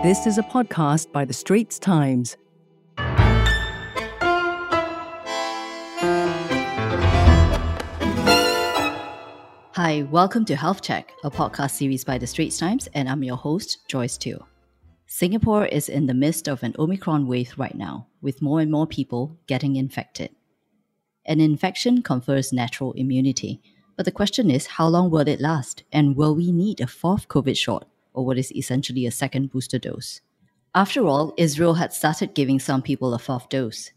This is a podcast by The Straits Times. Hi, welcome to Health Check, a podcast series by The Straits Times, and I'm your host, Joyce Teo. Singapore is in the midst of an Omicron wave right now, with more and more people getting infected. An infection confers natural immunity, but the question is how long will it last, and will we need a fourth COVID shot, or what is essentially a second booster dose? After all, Israel had started giving some people a fourth dose,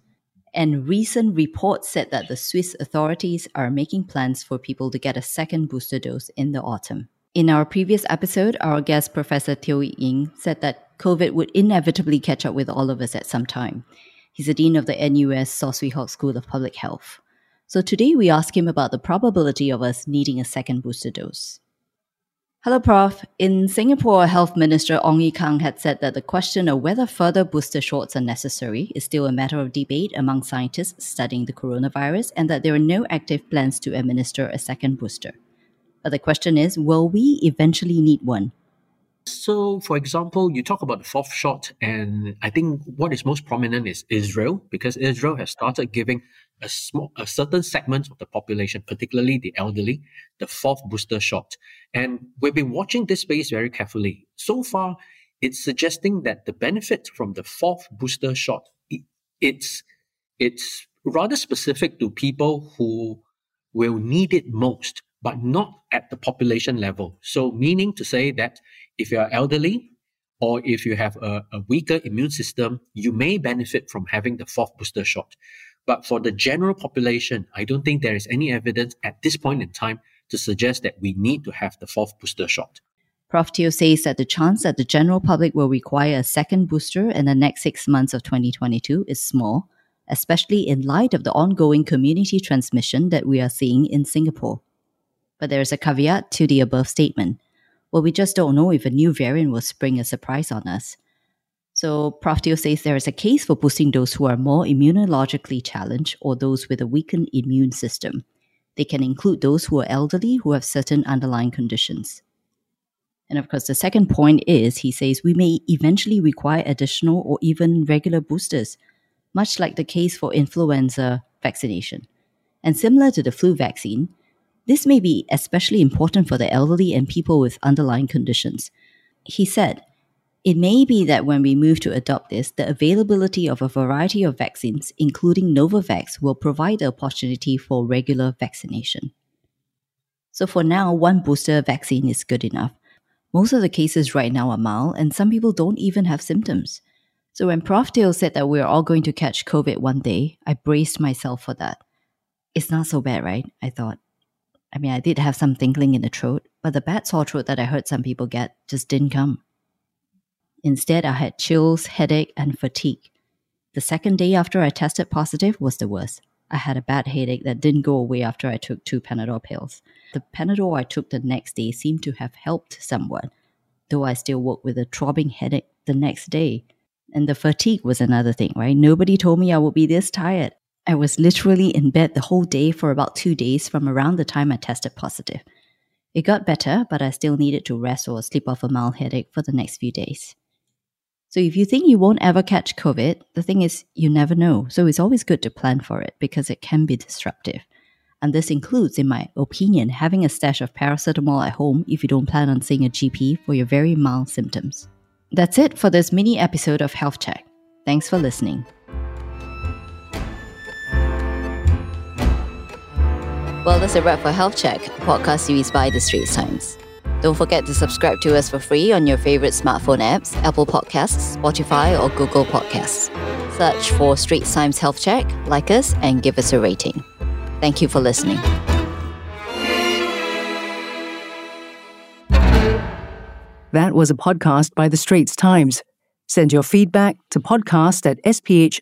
and recent reports said that the Swiss authorities are making plans for people to get a second booster dose in the autumn. In our previous episode, our guest Professor Teo Ying said that COVID would inevitably catch up with all of us at some time. He's the dean of the NUS Swee Hock School of Public Health. So today we ask him about the probability of us needing a second booster dose. Hello, Prof. In Singapore, Health Minister Ong Ye Kung had said that the question of whether further booster shots are necessary is still a matter of debate among scientists studying the coronavirus and that there are no active plans to administer a second booster. But the question is will we eventually need one? So, for example, you talk about the fourth shot, and I think what is most prominent is Israel, because Israel has started giving a small, a certain segment of the population, particularly the elderly, the fourth booster shot. And we've been watching this space very carefully. So far, it's suggesting that the benefit from the fourth booster shot, it's, it's rather specific to people who will need it most, but not at the population level. So meaning to say that if you are elderly, or if you have a, a weaker immune system, you may benefit from having the fourth booster shot. But for the general population, I don't think there is any evidence at this point in time to suggest that we need to have the fourth booster shot. Prof. Teo says that the chance that the general public will require a second booster in the next six months of 2022 is small, especially in light of the ongoing community transmission that we are seeing in Singapore. But there is a caveat to the above statement. Well, we just don't know if a new variant will spring a surprise on us. So Prof. Teo says there is a case for boosting those who are more immunologically challenged or those with a weakened immune system. They can include those who are elderly who have certain underlying conditions. And of course, the second point is he says we may eventually require additional or even regular boosters, much like the case for influenza vaccination. And similar to the flu vaccine, this may be especially important for the elderly and people with underlying conditions. He said, it may be that when we move to adopt this, the availability of a variety of vaccines, including Novavax, will provide the opportunity for regular vaccination. So for now, one booster vaccine is good enough. Most of the cases right now are mild, and some people don't even have symptoms. So when Prof. Teo said that we're all going to catch COVID one day, I braced myself for that. It's not so bad, right? I thought. I mean, I did have some tingling in the throat, but the bad sore throat that I heard some people get just didn't come. Instead, I had chills, headache, and fatigue. The second day after I tested positive was the worst. I had a bad headache that didn't go away after I took two Panadol pills. The Panadol I took the next day seemed to have helped somewhat, though I still woke with a throbbing headache the next day. And the fatigue was another thing, right? Nobody told me I would be this tired. I was literally in bed the whole day for about two days from around the time I tested positive. It got better, but I still needed to rest or sleep off a mild headache for the next few days. So if you think you won't ever catch COVID, the thing is, you never know. So it's always good to plan for it because it can be disruptive. And this includes, in my opinion, having a stash of paracetamol at home if you don't plan on seeing a GP for your very mild symptoms. That's it for this mini episode of Health Check. Thanks for listening. Well, that's a wrap for Health Check, podcast series by The Straits Times. Don't forget to subscribe to us for free on your favorite smartphone apps, Apple Podcasts, Spotify, or Google Podcasts. Search for Straits Times Health Check, like us, and give us a rating. Thank you for listening. That was a podcast by The Straits Times. Send your feedback to podcast at sph.com.sg.